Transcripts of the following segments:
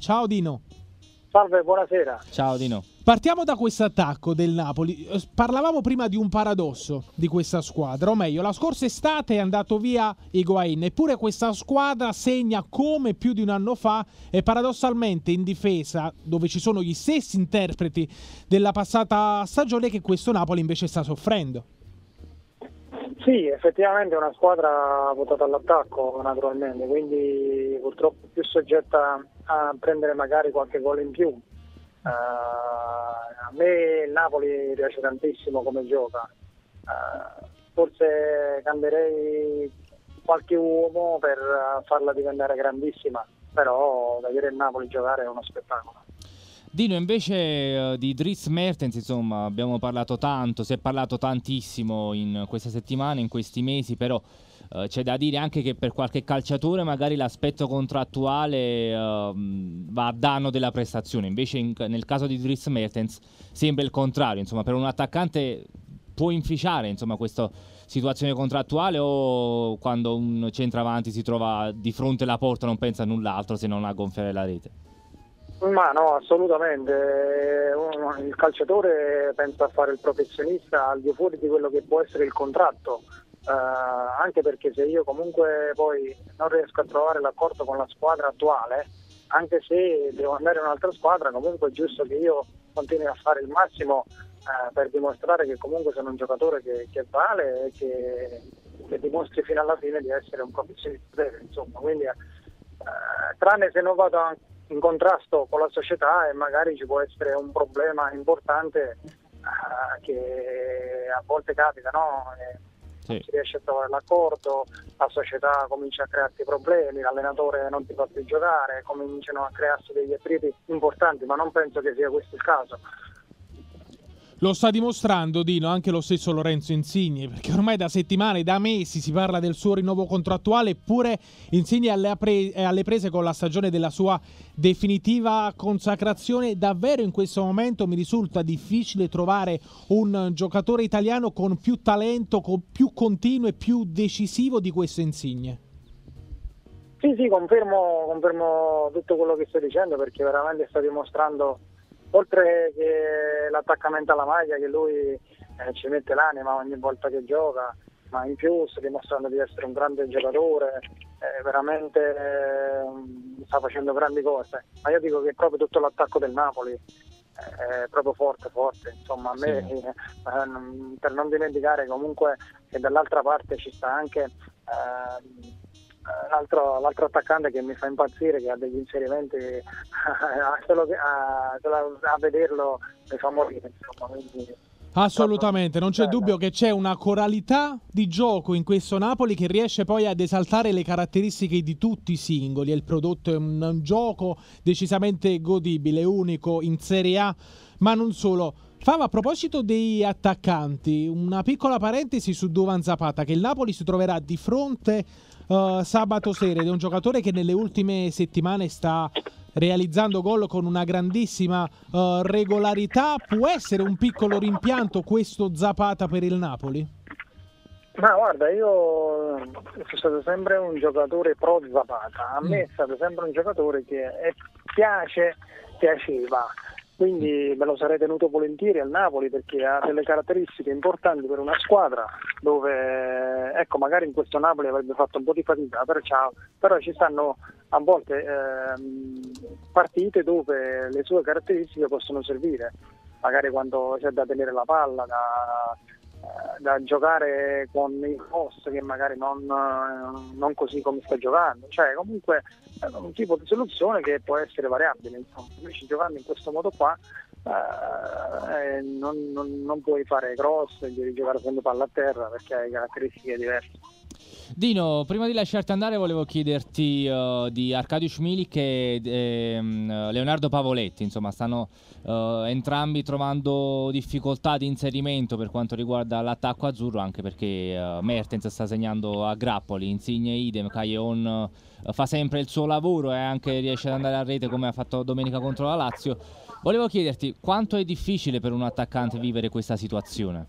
Ciao Dino. Salve, buonasera. Ciao Dino. Partiamo da questo attacco del Napoli. Parlavamo prima di un paradosso di questa squadra, o meglio, la scorsa estate è andato via Higuain, eppure questa squadra segna come più di un anno fa e paradossalmente in difesa, dove ci sono gli stessi interpreti della passata stagione, che questo Napoli invece sta soffrendo. Sì, effettivamente è una squadra votata all'attacco naturalmente, quindi purtroppo più soggetta a prendere magari qualche gol in più. Uh, a me il Napoli piace tantissimo come gioca, uh, forse cambierei qualche uomo per farla diventare grandissima, però vedere il Napoli giocare è uno spettacolo. Dino, invece uh, di Dries Mertens, insomma, abbiamo parlato tanto, si è parlato tantissimo in queste settimane, in questi mesi, però uh, c'è da dire anche che per qualche calciatore magari l'aspetto contrattuale uh, va a danno della prestazione, invece in, nel caso di Dries Mertens sembra il contrario, insomma, per un attaccante può inficiare insomma, questa situazione contrattuale o quando un centravanti si trova di fronte alla porta non pensa a null'altro se non a gonfiare la rete? Ma no, assolutamente. Il calciatore pensa a fare il professionista al di fuori di quello che può essere il contratto. Uh, anche perché se io comunque poi non riesco a trovare l'accordo con la squadra attuale, anche se devo andare in un'altra squadra, comunque è giusto che io continui a fare il massimo uh, per dimostrare che comunque sono un giocatore che, che vale e che, che, dimostri fino alla fine di essere un professionista. Insomma, quindi, uh, tranne se non vado in contrasto con la società e magari ci può essere un problema importante uh, che a volte capita, no? Sì. Non si riesce a trovare l'accordo, la società comincia a crearti problemi, l'allenatore non ti fa più giocare, cominciano a crearsi degli attriti importanti, ma non penso che sia questo il caso. Lo sta dimostrando Dino anche lo stesso Lorenzo Insigne, perché ormai da settimane, da mesi si parla del suo rinnovo contrattuale, eppure Insigne è alle prese con la stagione della sua definitiva consacrazione. Davvero in questo momento mi risulta difficile trovare un giocatore italiano con più talento, con più continuo e più decisivo di questo Insigne. Sì, sì, confermo, confermo tutto quello che sto dicendo perché veramente sta dimostrando oltre che l'attaccamento alla maglia che lui eh, ci mette l'anima ogni volta che gioca, ma in più sta dimostrando di essere un grande giocatore, eh, veramente eh, sta facendo grandi cose. Ma io dico che proprio tutto l'attacco del Napoli è proprio forte, forte. Insomma, a me, sì. eh, per non dimenticare comunque che dall'altra parte ci sta anche eh, l'altro, l'altro, attaccante che mi fa impazzire, che ha degli inserimenti, solo che, a, solo a, vederlo mi fa morire. Insomma, Assolutamente, non c'è dubbio che c'è una coralità di gioco in questo Napoli che riesce poi ad esaltare le caratteristiche di tutti i singoli. Il prodotto è un, un gioco decisamente godibile, unico in Serie A, ma non solo. Fava a proposito dei attaccanti, una piccola parentesi su Duvan Zapata che il Napoli si troverà di fronte uh, sabato sera ed è un giocatore che nelle ultime settimane sta realizzando gol con una grandissima uh, regolarità. Può essere un piccolo rimpianto questo Zapata per il Napoli? Ma guarda, io sono stato sempre un giocatore pro Zapata, a me è stato sempre un giocatore che piace, piaceva quindi me lo sarei tenuto volentieri al Napoli perché ha delle caratteristiche importanti per una squadra dove ecco magari in questo Napoli avrebbe fatto un po' di fatica però, però ci stanno a volte ehm, partite dove le sue caratteristiche possono servire. Magari quando c'è da tenere la palla da, eh, da giocare con il post che magari non, eh, non, così come sta giocando, cioè comunque è un tipo di soluzione che può essere variabile, insomma, invece giocando in questo modo qua eh, non, non, non, puoi fare cross devi giocare sempre palla a terra perché hai caratteristiche diverse. Dino, prima di lasciarti andare volevo chiederti uh, di Arcadius Milik e ehm, Leonardo Pavoletti, insomma stanno uh, entrambi trovando difficoltà di inserimento per quanto riguarda l'attacco azzurro, anche perché uh, Mertens sta segnando a grappoli, Insigne idem, Caglion fa sempre il suo lavoro e anche riesce ad andare a rete come ha fatto domenica contro la Lazio. Volevo chiederti quanto è difficile per un attaccante vivere questa situazione?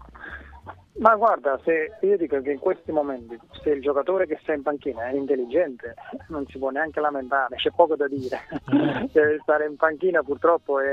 Ma guarda, se io dico che in questi momenti, se il giocatore che sta in panchina è intelligente, non si può neanche lamentare, c'è poco da dire. Deve stare in panchina purtroppo e,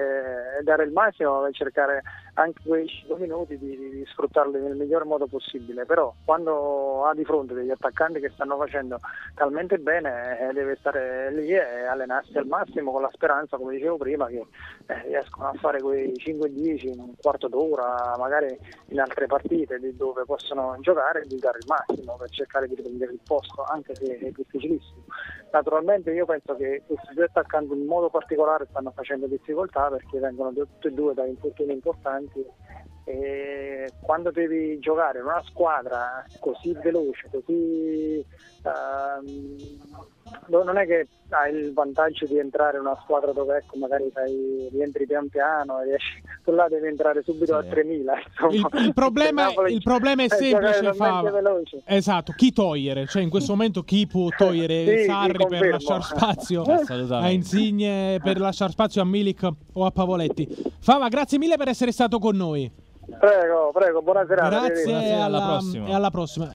e dare il massimo e cercare anche quei 5 minuti di, di, di, sfruttarli nel miglior modo possibile. Però quando ha di fronte degli attaccanti che stanno facendo talmente bene, eh, deve stare lì e allenarsi al massimo con la speranza, come dicevo prima, che eh, riescono a fare quei 5-10 in un quarto d'ora, magari in altre partite dove possono giocare e di dare il massimo per cercare di prendere il posto, anche se è difficilissimo. Naturalmente io penso che questi due attaccanti in modo particolare stanno facendo difficoltà perché vengono tutti e due da infortuni importanti e quando devi giocare in una squadra così veloce, così uh, non è che hai il vantaggio di entrare in una squadra dove ecco, magari sai, rientri pian piano e riesci, tu là devi entrare subito sì. a 3000 il, il, problema, il, problema, è semplice Fava. esatto, chi togliere cioè in questo momento chi può togliere sì, Sarri per lasciare spazio a Insigne per lasciare spazio a Milik o a Pavoletti Fava grazie mille per essere stato con noi Prego, prego, buona serata. Grazie e alla, alla prossima. E alla prossima.